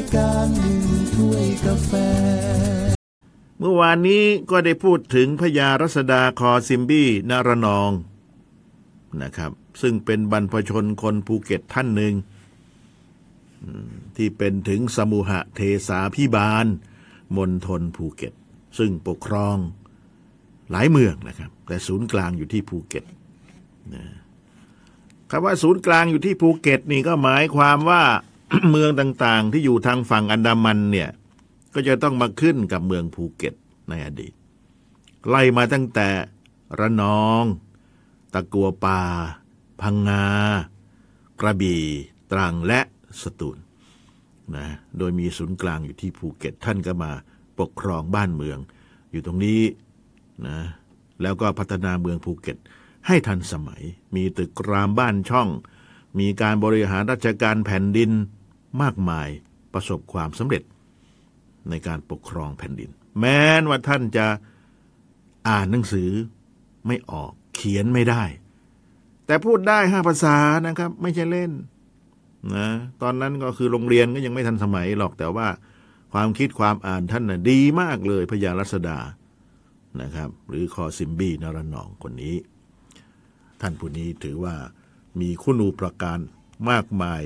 ายการหนึ่งถ้วยกาแฟ เมื่อวานนี้ก็ได้พูดถึงพระยารัษฎาคอซิมบี๊ ณ ระนองนะครับ ซึ่งเป็นบรรพชนคนภูเก็ตท่านหนึ่งที่เป็นถึงสมุหเทศาภิบาลมณฑลภูเก็ต ซึ่งปกครองหลายเมืองนะครับ แต่ศูนย์กลางอยู่ที่ภูเก็ตนะคำว่าศูนย์กลางอยู่ที่ภูเก็ตนี่ก็หมายความว่า เมืองต่างๆ ที่อยู่ทางฝั่งอันดามันเนี่ย ก็จะต้องมาขึ้นกับเมืองภูเก็ตในอดีต ไล่มาตั้งแต่ระนอง ตะกัวป่า พังงา กระบี่ ตรังและสตูลนะ โดยมีศูนย์กลางอยู่ที่ภูเก็ตท่านก็มาปกครองบ้านเมือง อยู่ตรงนี้นะ แล้วก็พัฒนาเมืองภูเก็ต ให้ทันสมัย มีตึกรามบ้านช่อง มีการบริหารราชการแผ่นดิน มากมายประสบความสำเร็จในการปกครองแผ่นดิน แม้นว่าท่านจะอ่านหนังสือไม่ออกเขียนไม่ได้ แต่พูดได้ห้าภาษานะครับ ไม่ใช่เล่นนะตอนนั้นก็คือโรงเรียนก็ยังไม่ทันสมัยหรอกแต่ว่าความคิดความอ่านท่านน่ะดีมากเลยพระยารัษฎานะครับ หรือคอซิมบี๊ ณ ระนองคนนี้ ท่านผู้นี้ถือว่ามีคุณูประการมากมาย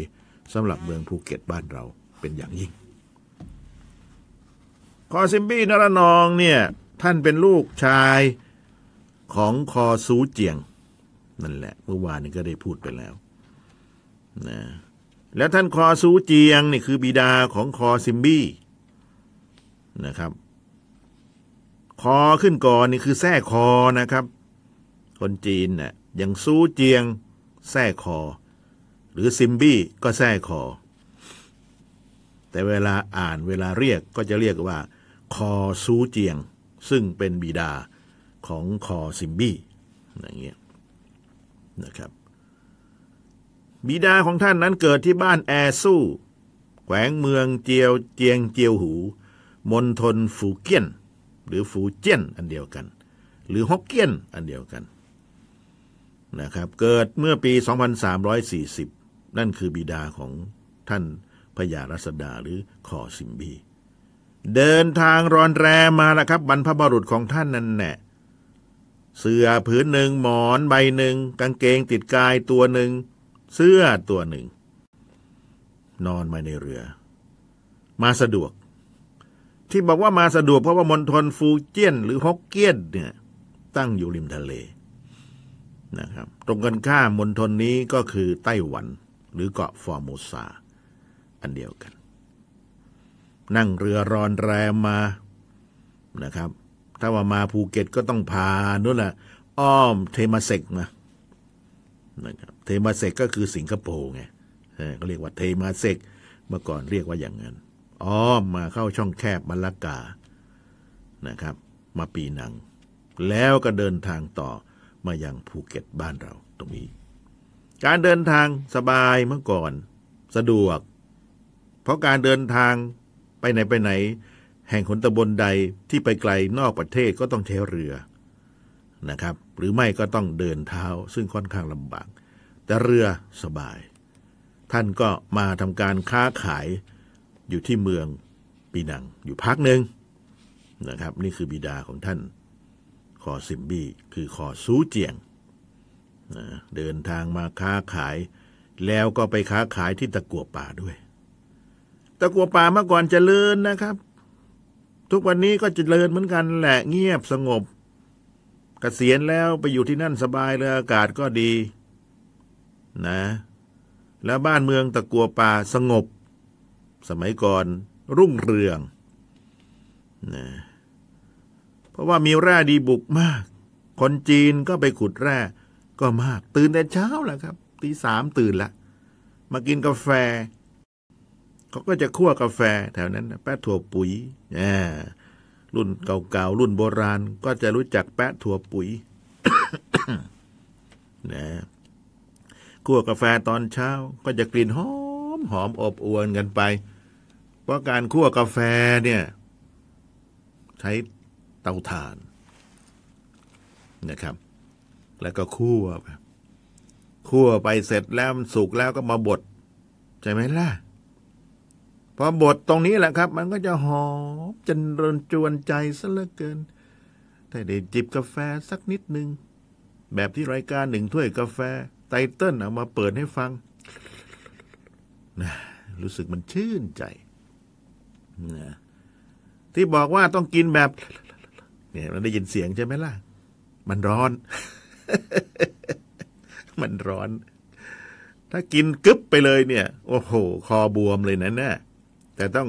สำหรับเมืองภูเก็ตบ้านเราเป็นอย่างยิ่งคอซิมบี๊ ณ ระนองเนี่ยท่านเป็นลูกชายของคอซู้เจียง นั่นแหละ เมื่อวานนี้ก็ได้พูดไปแล้วนะแล้วท่านคอซู้เจียงนี่คือบิดาของคอซิมบี๊นะครับ คอขึ้นก่อนนี่คือแท้คอนะครับ คนจีนน่ะอย่างซู้เจียงแซ่คอ หรือซิมบี้ก็แซ่คอ แต่เวลาอ่านเวลาเรียกก็จะเรียกว่า คอซู้เจียง ซึ่งเป็นบิดาของคอซิมบี๊อย่างเงี้ยนะครับ บิดาของท่านนั้นเกิดที่บ้านแอสู้แขวงเมืองเจียวเจียงเจียวหูมณฑลฟูเกี้ยน หรือฟูเจี้ยนอันเดียวกัน หรือฮกเกี้ยนอันเดียวกันนะครับ เกิดเมื่อปี 2340 นั่นคือบิดาของท่านพญารัศดาหรือคอซิมบี เดินทางรอนแรมมาแล้วครับ บรรพบุรุษของท่านนั่นแหละเสื้อผืนหนึ่งหมอนใบหนึ่ง กางเกงติดกายตัวหนึ่ง เสื้อตัวหนึ่ง นอนมาในเรือ มาสะดวก ที่บอกว่ามาสะดวกเพราะว่ามณฑลฟูเจียน หรือฮกเกี้ยนเนี่ย ตั้งอยู่ริมทะเลนะครับ ตรงกันข้ามมณฑลนี้ก็คือไต้หวัน หรือเกาะฟอร์โมซาอันเดียวกัน นั่งเรือรอนแรมมานะครับ ถ้าว่ามาภูเก็ตก็ต้องพานู่นแหละอ้อมเทมาเซกมานะครับเทมาเซกก็คือสิงคโปร์ไงเขาเรียกว่าเทมาเซกเมื่อก่อนเรียกว่าอย่างนั้นอ้อมมาเข้าช่องแคบมะละกานะครับ มาปีนัง แล้วก็เดินทางต่อมาอยังภูเก็ตบ้านเราตรงนี้ การเดินทางสบายเมื่อก่อน สะดวก เพราะการเดินทางไปไหนไปไหน แห่งขนตำบลใดที่ไปไกลนอกประเทศก็ต้องใช้เรือนะครับ หรือไม่ก็ต้องเดินเท้าซึ่งค่อนข้างลำบาก แต่เรือสบาย ท่านก็มาทำการค้าขายอยู่ที่เมืองปีนังอยู่พักหนึ่งนะครับ นี่คือบิดาของท่านคอซิมบี้คือคอซูเจียง เดินทางมาค้าขาย แล้วก็ไปค้าขายที่ตะกัวป่าด้วย ตะกัวป่าเมื่อก่อนจเจริญนะครับ ทุกวันนี้ก็จเจริญเหมือนกันแหละเงียบสงบกเกษียณแล้วไปอยู่ที่นั่นสบายเลยอากาศก็ดี นะ แล้วบ้านเมืองตะกัวป่าสงบ สมัยก่อนรุ่งเรืองนะเพราะว่ามีแร่ดีบุกมาก คนจีนก็ไปขุดแร่ ก็มาก ตื่นแต่เช้าแหละครับตีสามตื่นละมากินกาแฟเขาก็จะคั่วกาแฟแถวนั้นแป้ถั่วปุ๋ยรุ่นเก่าๆรุ่นโบราณ ก็จะรู้จักแปะถั่วปุ๋ยนะคั่วกาแฟตอนเช้าก็จะกลิ่นหอมหอมอบอวนกันไป เพราะการคั่วกาแฟเนี่ย ใช้เตาถ่านนะครับ แล้วก็คั่วไปคั่วไปเสร็จแล้วมันสุกแล้วก็มาบดใช่ไหมล่ะพอบทตรงนี้แหละครับ มันก็จะหอมจนรนจวนใจซะเหลือเกินแต่ได้จิบกาแฟสักนิดหนึ่งแบบที่รายการหนึ่งถ้วยกาแฟ ไตเติ้ลเอามาเปิดให้ฟังนะรู้สึกมันชื่นใจนะที่บอกว่าต้องกินแบบ เนี่ยเราได้ยินเสียงใช่ไหมล่ะ มันร้อน มันร้อน ถ้ากินกึ๊บไปเลยเนี่ย โอ้โห คอบวมเลยนะเนี่ยแต่ต้อง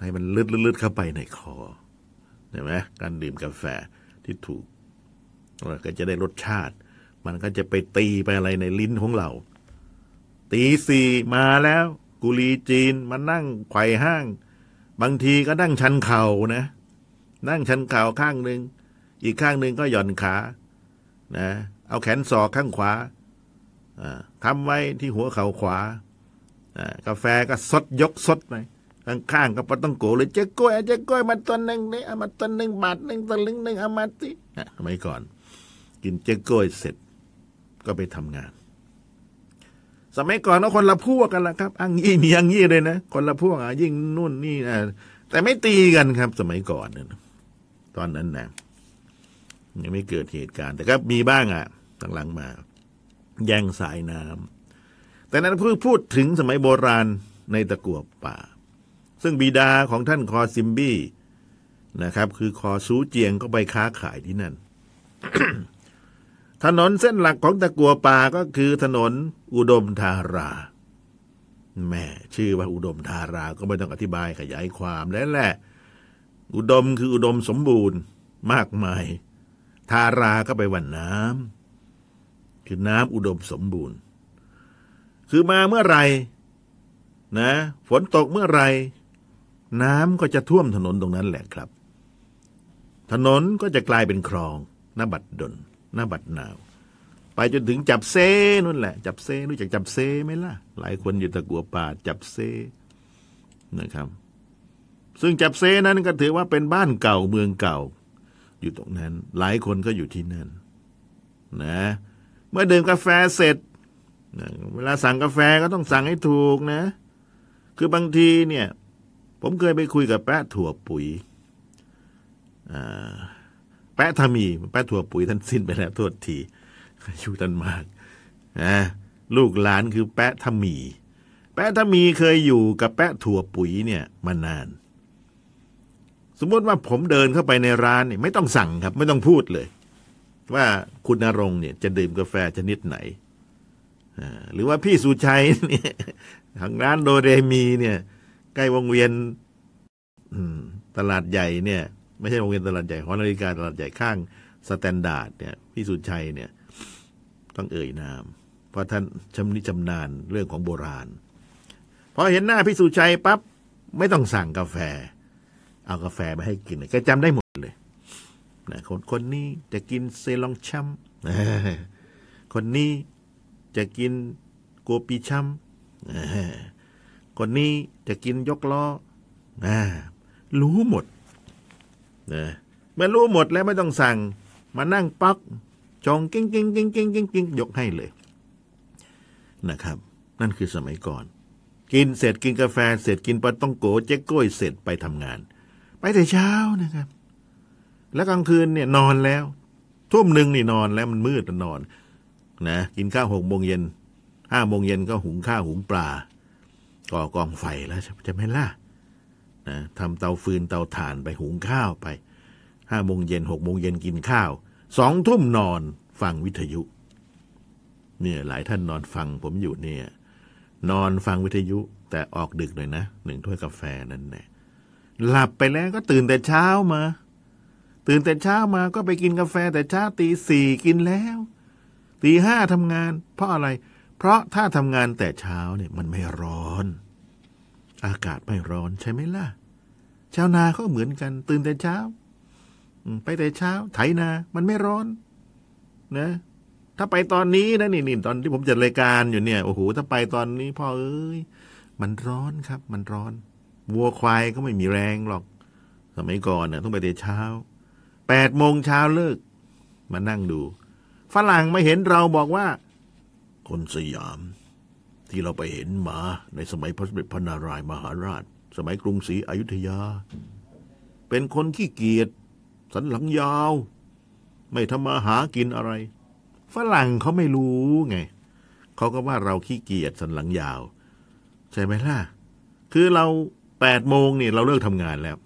ให้มันลึดลึดเข้าไปในคอเห็นไหมการดื่มกาแฟที่ถูกก็จะได้รสชาติ มันก็จะไปตีไปอะไรในลิ้นของเรา ตีสี่มาแล้ว กุลีจีนมานั่งไขว่ห้าง บางทีก็นั่งชันเข่านะ นั่งชันเข่าข้างหนึ่งอีกข้างหนึ่งก็หย่อนขา นะ เอาแขนศอกข้างขวาทำไว้ที่หัวเข่าขวากาแฟก็สดยกสดไปข้างๆก็ปต้องโกเลยเจ๊กล้วยเจ๊กล้วยมาตัวหนึ่งเนี่เอามาตัวหนึ่งบาทหนึ่งตะลึงหนึ่งเอามาสิทำไมก่อน กินเจ๊กล้วยเสร็จก็ไปทำงาน สมัยก่อนก็คนละพวกกันละครับ อังยี่มีอังยี่เลยนะคนละพวกอะยิ่งนู่นนี่นะแต่ไม่ตีกันครับ สมัยก่อนนะตอนนั้นนะ ยังไม่เกิดเหตุการณ์ แต่ก็มีบ้างอะ่ะหลังๆมา แย่งสายน้ำแต่นั้นเพื่อพูดถึงสมัยโบราณในตะกัวป่า ซึ่งบิดาของท่านคอซิมบี้นะครับ คือคอซูเจียงก็ไปค้าขายที่นั่น ถนนเส้นหลักของตะกัวป่าก็คือถนนอุดมธารา แม่ชื่อว่าอุดมธาราก็ไม่ต้องอธิบายขยายความแล้วแหละ อุดมคืออุดมสมบูรณ์มากมาย ทาราก็ไปวันน้ำคือน้ำอุดมสมบูรณ์ คือมาเมื่อไรนะ ฝนตกเมื่อไรน้ำก็จะท่วมถนนตรงนั้นแหละครับ ถนนก็จะกลายเป็นคลองหน้าบัดดลหน้าบัดนาว ไปจนถึงจับเซนู่นแหละ จับเซรู้จักจับเซไหมล่ะ หลายคนอยู่ตะกัวป่าจับเซนะครับ ซึ่งจับเซนั้นก็ถือว่าเป็นบ้านเก่าเมืองเก่า อยู่ตรงนั้น หลายคนก็อยู่ที่นั่นนะ เมื่อดื่มกาแฟเสร็จเวลาสั่งกาแฟก็ต้องสั่งให้ถูกนะ คือบางทีเนี่ย ผมเคยไปคุยกับแปะถั่วปุ๋ยแปะทามี แปะถั่วปุ๋ยท่านสิ้นไปแล้วโทษทีอายุท่านมากนะลูกหลานคือแปะทามี แปะทามีเคยอยู่กับแปะถั่วปุ๋ยเนี่ยมานาน สมมติว่าผมเดินเข้าไปในร้านเนี่ยไม่ต้องสั่งครับ ไม่ต้องพูดเลย ว่าคุณณรงค์เนี่ย จะดื่มกาแฟชนิดไหนหรือว่าพี่สุชัยเนี่ยทางร้านโดเรมีเนี่ย ใกล้วงเวียนตลาดใหญ่เนี่ย ไม่ใช่วงเวียนตลาดใหญ่หอนาฬิกาตลาดใหญ่ข้าง Standard เนี่ย พี่สุชัยเนี่ย ต้องเอ่ยนาม เพราะท่านชำนิชำนาญเรื่องของโบราณพอเห็นหน้าพี่สุชัยปั๊บไม่ต้องสั่งกาแฟ เอากาแฟมาให้กินแกจำได้หมดเลยนะคนคนนี้จะกินเซลองชัมคนนี้จะกินโกปี๊ชัมคนนี้จะกินยกล้อรู้หมดนะเมื่อรู้หมดแล้วไม่ต้องสั่ง มานั่งปักจองกิ้งกิ้งกิ้งกิ้งกิ้งกิ้งยกให้เลย นะครับ นั่นคือสมัยก่อน กินเสร็จกินกาแฟ เสร็จกินปลาต้องโกเจ๊กก้ยเสร็จไปทำงาน ไปแต่เช้านะครับ แล้วกลางคืนเนี่ยนอนแล้วทุ่มหนึ่งนี่นอนแล้วมันมืดนอน นะกินข้าวหกโมงเย็นห้าโมงเย็นก็หุงข้าวหุงปลาก่อกองไฟแล้วจะไม่ล่ะนะทำเตาฟืนเตาถ่านไปหุงข้าวไปห้าโมงเย็นหกโมงเย็นกินข้าวสองทุ่มนอนฟังวิทยุ เนี่ยหลายท่านนอนฟังผมอยู่เนี่ย นอนฟังวิทยุแต่ออกดึกหน่อยนะหนึ่งถ้วยกาแฟนั่นแหละ หลับไปแล้วก็ตื่นแต่เช้ามา ตื่นแต่เช้ามาก็ไปกินกาแฟแต่เช้าตีสี่กินแล้วตีห้าทำงาน เพราะอะไร เพราะถ้าทำงานแต่เช้าเนี่ยมันไม่ร้อน อากาศไม่ร้อนใช่ไหมล่ะ ชาวนาก็เหมือนกัน ตื่นแต่เช้า ไปแต่เช้า ไถนา มันไม่ร้อน นะ ถ้าไปตอนนี้นะนี่นี่ตอนที่ผมจัดรายการอยู่เนี่ยโอ้โหถ้าไปตอนนี้พ่อเอ้ยมันร้อนครับ มันร้อน วัวควายก็ไม่มีแรงหรอก สมัยก่อนเนี่ยต้องไปแต่เช้าแปดโมงเช้าเลิก มานั่งดูฝรั่งไม่เห็นเราบอกว่า คนสยาม ที่เราไปเห็นมาในสมัยพระสมเด็จพระนารายมหาราช สมัยกรุงศรีอยุธยา เป็นคนขี้เกียจสันหลังยาว ไม่ทำมาหากินอะไรฝรั่งเขาไม่รู้ไงเขาก็ว่าเราขี้เกียจสันหลังยาว ใช่ไหมล่ะ คือเรา แปดโมงเนี่ยเราเลิกทำงานแล้ว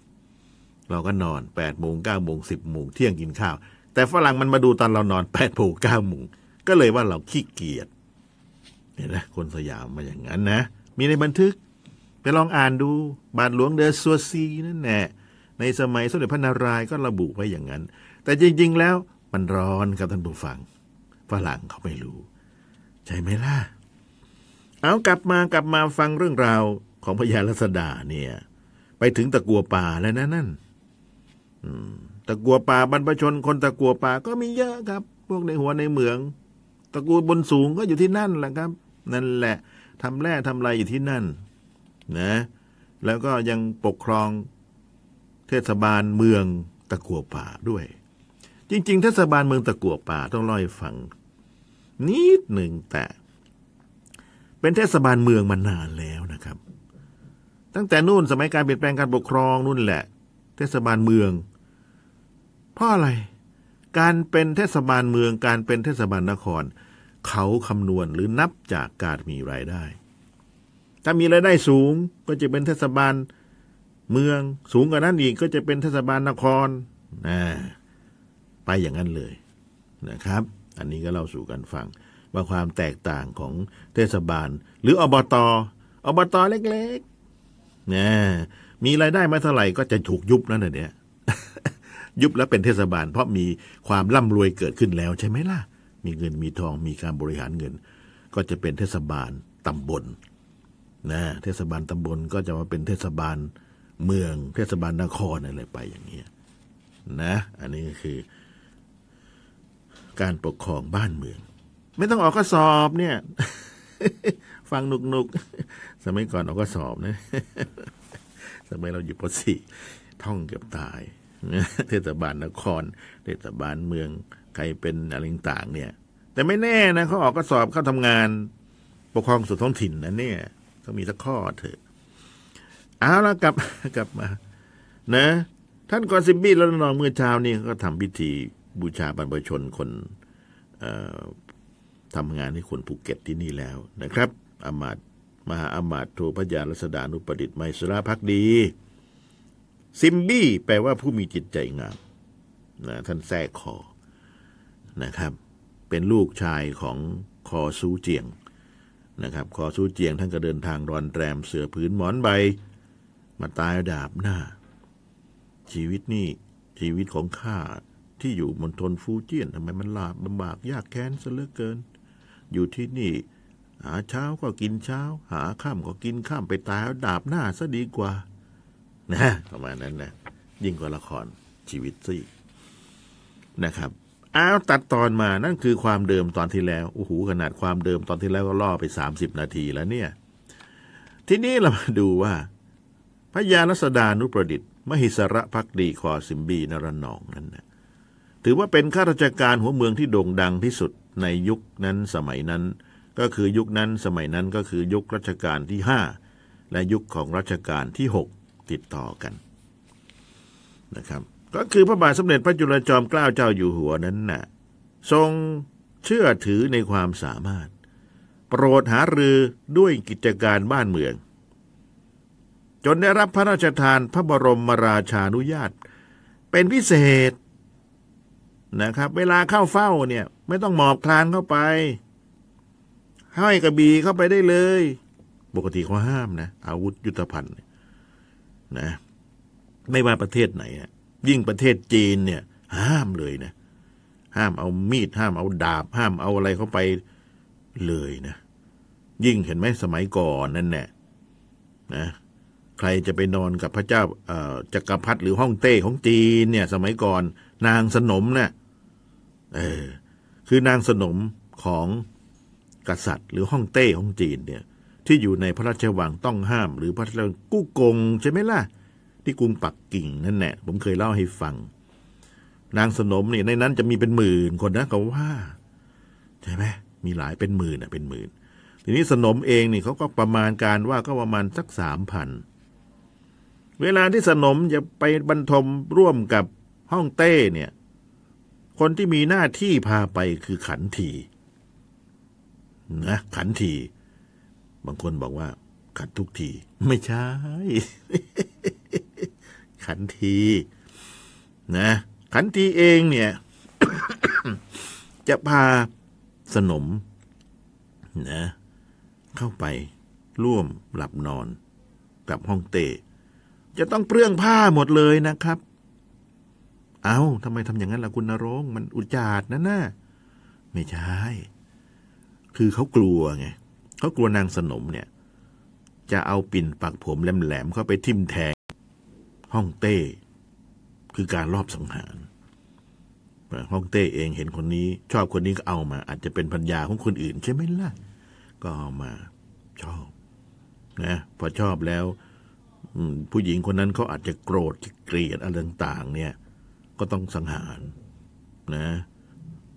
เราก็นอนแปดโมงเก้าโมงสิบโมงเที่ยงกินข้าว แต่ฝรั่งมันมาดูตอนเรานอนแปดโมงเก้าโมงก็เลยว่าเราขี้เกียจเห็นไหมคนสยามมาอย่างนั้นนะ มีในบันทึก ไปลองอ่านดูบาทหลวงเดอซัวซีนั่นแหละในสมัยสมเด็จพระนารายณ์ก็ระบุไว้อย่างนั้น แต่จริง ๆ แล้วมันร้อนครับท่านผู้ฟังฝรั่งเขาไม่รู้ ใช่ไหมล่ะ เอากลับมากลับมาฟังเรื่องราว ของพญาลัษดาเนี่ย ไปถึงตะกัวป่าแล้วนะนั่นตะกัวป่าบรรพชนคนตะกัวป่าก็มีเยอะครับ พวกในหัวในเมือง ตะกูลบนสูงก็อยู่ที่นั่นแหละครับ นั่นแหละทำแร่ทำไรอยู่ที่นั่น นะ แล้วก็ยังปกครองเทศบาลเมืองตะกัวป่าด้วย จริง ๆ เทศบาลเมืองตะกัวป่าต้องเล่าให้ฟัง นิดหนึ่งแต่ เป็นเทศบาลเมืองมานานแล้วนะครับ ตั้งแต่นู่นสมัยการเปลี่ยนแปลงการปกครองนู่นแหละ เทศบาลเมือง เพราะอะไร การเป็นเทศบาลเมือง การเป็นเทศบาลนคร เขาคำนวณหรือนับจากการมีรายได้ ถ้ามีรายได้สูงก็จะเป็นเทศบาลเมือง สูงกว่านั้นอีกก็จะเป็นเทศบาลนครนะไปอย่างนั้นเลยนะครับ อันนี้ก็เล่าสู่กันฟังว่าความแตกต่างของเทศบาล หรืออบต อบตเล็กๆ นะมีรายได้ไมาเท่าไหร่ก็จะถูกยุบนั่นน่ะเนี่ย ยุบแล้วเป็นเทศบาล เพราะมีความร่ำรวยเกิดขึ้นแล้วใช่ไหมล่ะ มีเงินมีทองมีการบริหารเงิน ก็จะเป็นเทศบาลตำบลนะเทศบาลตำบลก็จะมาเป็นเทศบาลเมือง เทศบาลนครอะไรไปอย่างเงี้ยนะ อันนี้ก็คือ การปกครองบ้านเมือง ไม่ต้องออกข้อสอบเนี่ย ฟังหนุกๆสมัยก่อนออกข้อสอบนะสมัยเราอยู่ปสี่ท่องเกือบตายเทศบาลนครเทศบาลเมืองใครเป็นอะไรต่างเนี่ย แต่ไม่แน่นะเขาออกข้อสอบเข้าทำงาน ปกครองส่วนท้องถิ่นนะเนี่ยต้องมีสักข้อเถอะเอาแล้วกลับกลับมา นะ ท่านกอซิบี้แล้วนองเมื่อเช้านี่ก็ทำพิธีบูชาบรรพชนคนทำงานให้คนภูเก็ตที่นี่แล้วนะครับ อามาตมหาอามาตโทพระยารัศดานุประดิษฐ์ไมสราพักดี ซิมบี้แปลว่าผู้มีจิตใจงามนะท่านแทรกคอนะครับ เป็นลูกชายของคอซูเจียงนะครับ คอซูเจียงท่านก็เดินทางรอนแรมเสือผืนหมอนใบ มาตายดาบหน้า ชีวิตนี่ชีวิตของข้าที่อยู่มณฑลฟูเจียนทำไมมันลาบลำบากยากแค้นซะเหลือเกิน อยู่ที่นี่ หาเช้าก็กินเช้า หาข้ามก็กินข้ามไปตายดาบหน้าซะดีกว่า นะประมาณนั้นนะยิ่งกว่าละครชีวิตสินะครับอ้าวตัดตอนมานั่นคือความเดิมตอนที่แล้วโอ้โหขนาดความเดิมตอนที่แล้วก็ล่อไปสามสิบนาทีแล้วเนี่ย ทีนี้เรามาดูว่า พระยานัสดานุประดิษฐ์ มหิสระพักดีคอสิมบีนรนองนั้นนะถือว่าเป็นข้าราชการหัวเมืองที่โด่งดังที่สุดในยุคนั้นสมัยนั้น ก็คือยุคนั้นสมัยนั้นก็คือยุครัชกาลที่ห้าและยุคของรัชกาลที่หกติดต่อกันนะครับ ก็คือพระบาทสมเด็จพระจุลจอมเกล้าเจ้าอยู่หัวนั้นน่ะทรงเชื่อถือในความสามารถ โปรดหารือด้วยกิจการบ้านเมือง จนได้รับพระราชทานพระบรมราชานุญาต เป็นพิเศษนะครับ เวลาเข้าเฝ้าเนี่ย ไม่ต้องหมอบคลานเข้าไป ห้อยกระบี่เข้าไปได้เลย ปกติเขาห้ามนะ อาวุธยุทธภัณฑ์นะ ไม่ว่าประเทศไหนอะยิ่งประเทศจีนเนี่ย ห้ามเลยนะ ห้ามเอามีด ห้ามเอาดาบ ห้ามเอาอะไรเข้าไปเลยนะยิ่งเห็นไหมสมัยก่อนนั่นแหละนะใครจะไปนอนกับพระเจ้าเอ่อจักรพรรดิหรือห้องเต้ของจีนเนี่ย สมัยก่อน นางสนมเนะ่ยเออคือนางสนมของ กษัตริย์ หรือห้องเต้ของจีนเนี่ยที่อยู่ในพระราชวังต้องห้าม หรือพระราชวังกู้กงใช่ไหมล่ะ ที่กรุงปักกิ่งนั่นแหละผมเคยเล่าให้ฟัง นางสนมเนี่ยในนั้นจะมีเป็นหมื่นคนนะเขาว่าใช่ไหมมีหลายเป็นหมื่นอะเป็นหมื่น ทีนี้สนมเองนี่เขาก็ประมาณการว่าก็ประมาณสักสามพันเวลาที่สนมจะไปบรรทมร่วมกับห้องเต้เนี่ย คนที่มีหน้าที่พาไปคือขันที นะขันที บางคนบอกว่า ขันทุกที ไม่ใช่ ขันที นะ ขันทีเองเนี่ย จะพาสนม นะ เข้าไปร่วมหลับนอน กับห้องเต จะต้องเปลื้องผ้าหมดเลยนะครับ เอาทำไมทำอย่างนั้นล่ะคุณนรง มันอุจาดนะน่ะไม่ใช่ คือเขากลัวไงเขากลัวนางสนมเนี่ย จะเอาปิ่นปักผมแหลมๆเข้าไปทิ่มแทงห้องเต้ คือการรอบสังหารห้องเต้เองเห็นคนนี้ ชอบคนนี้ก็เอามา อาจจะเป็นพัญญาของคนอื่นใช่ไหมล่ะ ก็เอามาชอบนะพอชอบแล้วผู้หญิงคนนั้นเขาอาจจะโกรธเกลียดอะไรต่าง ๆ เนี่ย ก็ต้องสังหารนะ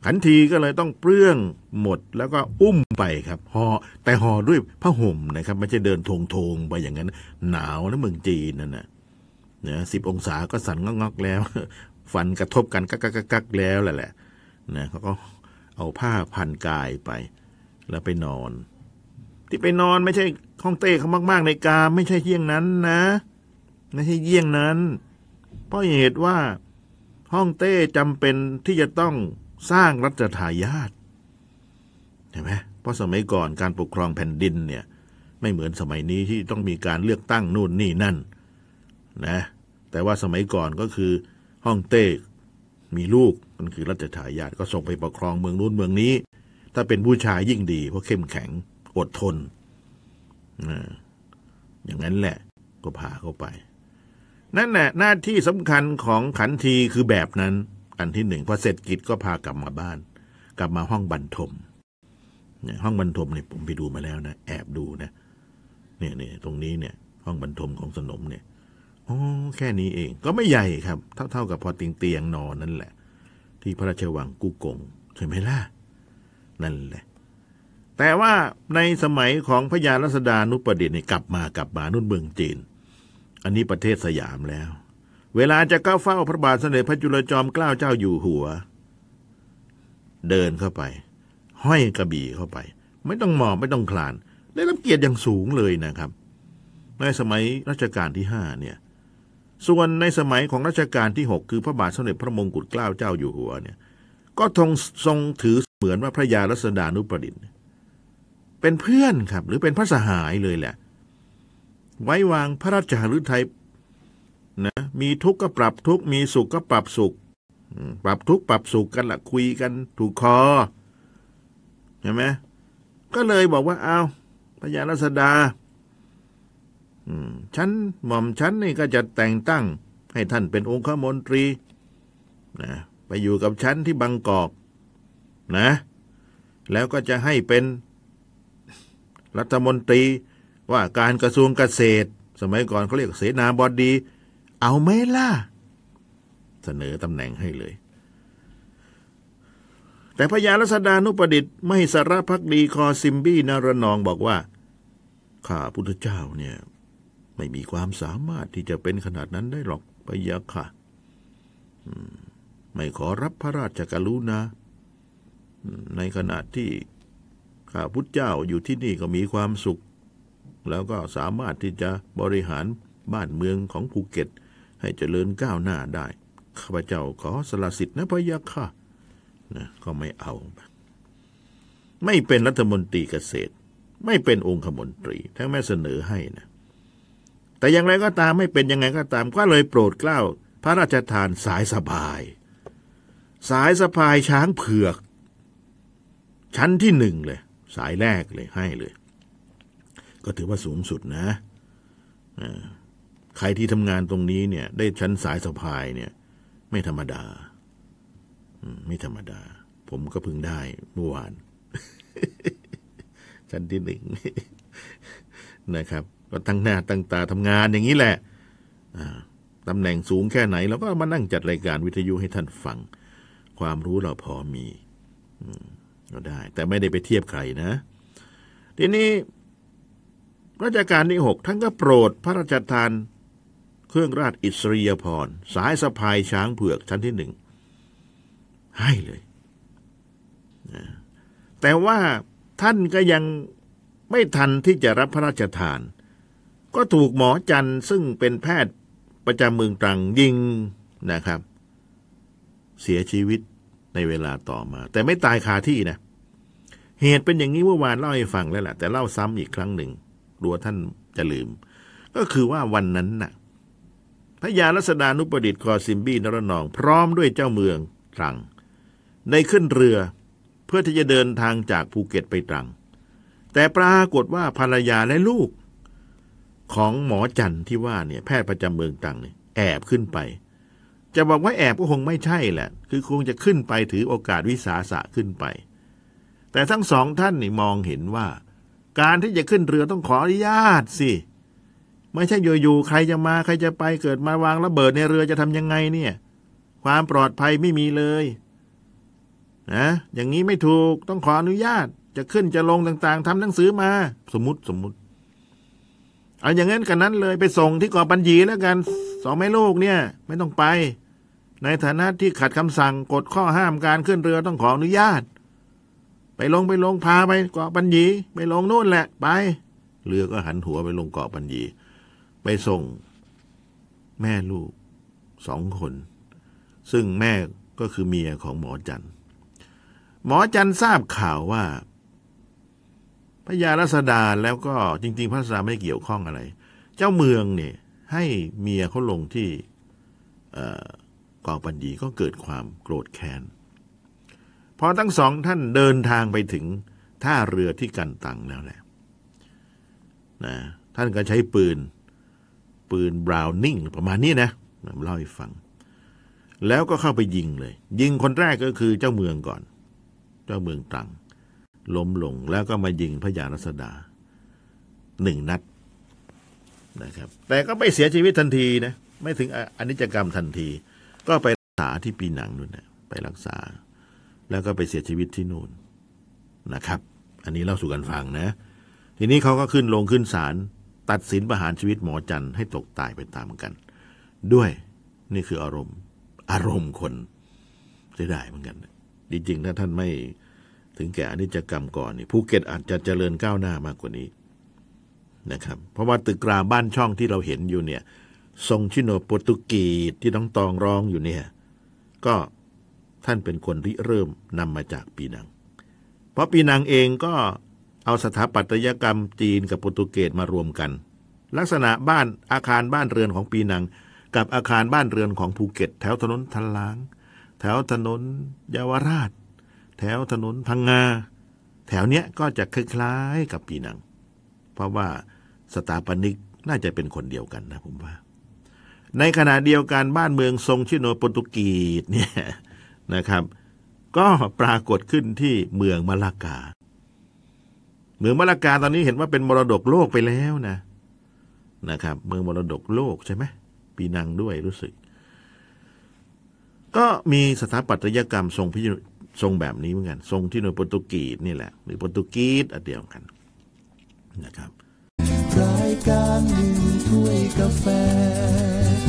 ขันทีก็เลยต้องเปลื้องหมดแล้วก็อุ้มไปครับห่อแต่ห่อด้วยผ้าห่มนะครับไม่ใช่เดินทงทงไปอย่างนั้น หนาวนะเมืองจีนนั่นนะนะสิบองศาก็สั่นงอกๆแล้ว ฟันกระทบกันกักกักกักแล้วแหละแหละนะเขาก็เอาผ้าพันกายไป แล้วไปนอน ที่ไปนอนไม่ใช่ห้องเต้เขามาก ๆ ในกาไม่ใช่เยี่ยงนั้นนะไม่ใช่เยี่ยงนั้น เพราะเหตุว่าห้องเต้จำเป็นที่จะต้อง สร้างรัชทายาทเห็นไหมเพราะสมัยก่อนการปกครองแผ่นดินเนี่ย ไม่เหมือนสมัยนี้ที่ต้องมีการเลือกตั้งนู่นนี่นั่น นะ แต่ว่าสมัยก่อนก็คือห้องเต้มีลูกมันคือรัชทายาทก็ส่งไปปกครองเมืองนู้นเมืองนี้ ถ้าเป็นผู้ชายยิ่งดี เพราะเข้มแข็งอดทนอย่างนั้นแหละ ก็พาเข้าไป นั่นแหละหน้าที่สำคัญของขันทีคือแบบนั้น อันที่หนึ่งพอเสร็จกิจก็พากลับมาบ้าน กลับมาห้องบรรทมเนี่ยห้องบรรทมเนี่ยผมไปดูมาแล้วนะแอบดูนะเนี่ยเนี่ยตรงนี้เนี่ย ห้องบรรทมของสนมเนี่ยอ๋อแค่นี้เองก็ไม่ใหญ่ครับ เท่าเท่ากับพอเตียงเตียงนอนนั่นแหละ ที่พระราชวังกุกงใช่ไหมล่ะนั่นแหละ แต่ว่าในสมัยของพระยารัศดานุประดิษฐ์เนี่ยกลับมากลับมานุ่นเมืองจีน อันนี้ประเทศสยามแล้ว เวลาจะก้าวเฝ้าพระบาทสมเด็จพระจุลจอมเกล้าเจ้าอยู่หัว เดินเข้าไป ห้อยกระบี่เข้าไป ไม่ต้องหมอบไม่ต้องคลาน ได้รับเกียรติอย่างสูงเลยนะครับ ในสมัยรัชกาลที่ห้าเนี่ย ส่วนในสมัยของรัชกาลที่หกคือพระบาทสมเด็จพระมงกุฎเกล้าเจ้าอยู่หัวเนี่ย ก็ทงทรงถือเหมือนว่าพระยารัศดานุประดิษฐ์เป็นเพื่อนครับ หรือเป็นพระสหายเลยแหละ ไว้วางพระราชหฤทัย นะมีทุกข์ก็ปรับทุกข์มีสุขก็ปรับสุข ปรับทุกข์ปรับสุขกันละคุยกันถูกคอใช่ไหมก็เลยบอกว่าเอาพระยารัศดาฉันหม่อมฉันนี่ก็จะแต่งตั้ง ให้ท่านเป็นองคมนตรีนะไปอยู่กับฉันที่บางกอกนะ แล้วก็จะให้เป็นรัฐมนตรีว่าการกระทรวงเกษตร สมัยก่อนเขาเรียกเสนาบดี เอาไหมล่ะ เสนอตำแหน่งให้เลย แต่พญารัศดานุประดิษฐ์ไม่สารพักดีคอซิมบี้นารนองบอกว่า ข้าพุทธเจ้าเนี่ย ไม่มีความสามารถที่จะเป็นขนาดนั้นได้หรอกพยาค่ะไม่ขอรับพระราชกรุณาในขณะที่ข้าพุทธเจ้าอยู่ที่นี่ก็มีความสุข แล้วก็สามารถที่จะบริหารบ้านเมืองของภูเก็ต ให้เจริญก้าวหน้าได้ ข้าพเจ้าขอสละสิทธิ์นะพยาค่ะนะก็ไม่เอา ไม่เป็นรัฐมนตรีเกษตร ไม่เป็นองคมนตรี ทั้งแม้เสนอให้นะแต่อย่างไรก็ตามไม่เป็นยังไงก็ตาม ก็เลยโปรดเกล้า พระราชทานสายสบาย สายสะพายช้างเผือก ชั้นที่หนึ่งเลย สายแรกเลยให้เลย ก็ถือว่าสูงสุดนะ ใครที่ทำงานตรงนี้เนี่ย ได้ชั้นสายสะพายเนี่ย ไม่ธรรมดาไม่ธรรมดา ผมก็พึงได้เมื่อวาน ชั้นที่หนึ่งนะครับ ก็ตั้งหน้าตั้งตาทำงานอย่างนี้แหละตำแหน่งสูงแค่ไหนเราก็มานั่งจัดรายการวิทยุให้ท่านฟัง ความรู้เราพอมีก็ได้ แต่ไม่ได้ไปเทียบใครนะ ทีนี้รัชกาลที่หกท่านก็โปรดพระราชทาน เครื่องราชอิสริยาภรณ์สายสะพายช้างเผือกชั้นที่หนึ่ง ให้เลยนะแต่ว่าท่านก็ยังไม่ทันที่จะรับพระราชทาน ก็ถูกหมอจันซึ่งเป็นแพทย์ประจำเมืองตรังยิงนะครับ เสียชีวิตในเวลาต่อมา แต่ไม่ตายคาที่นะ เหตุเป็นอย่างนี้เมื่อวานเล่าให้ฟังแล้วแหละแต่เล่าซ้ำอีกครั้งหนึ่งกลัวท่านจะลืม ก็คือว่าวันนั้นน่ะ ระยารัศดานุประดิษฐ์คอซิมบี้นรนอง พร้อมด้วยเจ้าเมืองตรังได้ขึ้นเรือเพื่อที่จะเดินทางจากภูเก็ตไปตรัง แต่ปรากฏว่าภรรยาและลูก ของหมอจันที่ว่าเนี่ยแพทย์ประจำเมืองตรังเนี่ยแอบขึ้นไป จะบอกว่าแอบก็คงไม่ใช่แหละ คือคงจะขึ้นไปถือโอกาสวิสาสะขึ้นไป แต่ทั้งสองท่านนี่มองเห็นว่า การที่จะขึ้นเรือต้องขออนุญาตสิ ไม่ใช่อยู่ๆใครจะมาใครจะไปเกิดมาวางระเบิดในเรือจะทำยังไงเนี่ย ความปลอดภัยไม่มีเลยนะอย่างนี้ไม่ถูกต้องขออนุญาต จะขึ้นจะลงต่างๆทำหนังสือมา สมมติสมมติ เอาอย่างนั้นกันนั้นเลยไปส่งที่เกาะปัญญีแล้วกันสองแม่ลูกเนี่ย ไม่ต้องไป ในฐานะที่ขัดคำสั่งกฎข้อห้ามการขึ้นเรือต้องขออนุญาต ไปลงไปลงพาไปเกาะปัญญีไปลงนู่นแหละ ไป เรือก็หันหัวไปลงเกาะปัญญี ไปส่งแม่ลูกสองคน ซึ่งแม่ก็คือเมียของหมอจันหมอจันทราบข่าวว่า พระยารัศดาแล้วก็จริง ๆ พระรัศดาไม่เกี่ยวข้องอะไร เจ้าเมืองเนี่ย ให้เมียเขาลงที่กาะปัญญีก็เกิดความโกรธแค้นพอทั้งสองท่านเดินทางไปถึงท่าเรือที่กันตังแล้วแหละนะท่านก็ใช้ปืน ปืนบราวนิ่งประมาณนี้นะเล่าให้ฟัง แล้วก็เข้าไปยิงเลย ยิงคนแรกก็คือเจ้าเมืองก่อน เจ้าเมืองตรังล้มลงแล้วก็มายิงพระยารัศดาหนึ่งนัดนะครับ แต่ก็ไม่เสียชีวิตทันทีนะไม่ถึงอนิจกรรมทันที ก็ไปรักษาที่ปีหนังนู่นนะไปรักษา แล้วก็ไปเสียชีวิตที่นู่นนะครับ อันนี้เล่าสู่กันฟังนะ ทีนี้เขาก็ขึ้นลงขึ้นศาล ตัดสินประหารชีวิตหมอจันให้ตกตายไปตามกัน ด้วยนี่คืออารมณ์ อารมณ์คนเสียดายเหมือนกันจริงๆถ้าท่านไม่ถึงแก่อนิจกรรมก่อนนี่ภูเก็ตอาจจะเจริญก้าวหน้ามากกว่านี้นะครับ เพราะว่าตึกราบ้านช่องที่เราเห็นอยู่เนี่ย ทรงชิโนโปรตุกีสที่น้องตองร้องอยู่เนี่ย ก็ท่านเป็นคนริเริ่มนำมาจากปีนัง เพราะปีนังเองก็ เอาสถาปัตยกรรมจีนกับโปรตุเกสมารวมกัน ลักษณะบ้านอาคารบ้านเรือนของปีนัง กับอาคารบ้านเรือนของภูเก็ต แถวถนนทันลาง แถวถนนเยาวราช แถวถนนพังงา แถวเนี้ยก็จะคล้ายๆกับปีนัง เพราะว่าสถาปนิกน่าจะเป็นคนเดียวกันนะผมว่า ในขณะเดียวกันบ้านเมืองทรงชิโนโปรตุกีสเนี่ยนะครับ ก็ปรากฏขึ้นที่เมืองมะลากา เมืองมะลากาตอนนี้เห็นว่าเป็นมรดกโลกไปแล้วนะนะครับ เมืองมรดกโลกใช่ไหมปีนังด้วยรู้สึก ก็มีสถาปัตยกรรมทรงพิทรงแบบนี้เหมือนกัน ทรงที่โนโปรตุกีสนี่แหละ หรือโปรตุกีสอันเดียวกันนะครับรายการหนึ่งถ้วยกาแฟ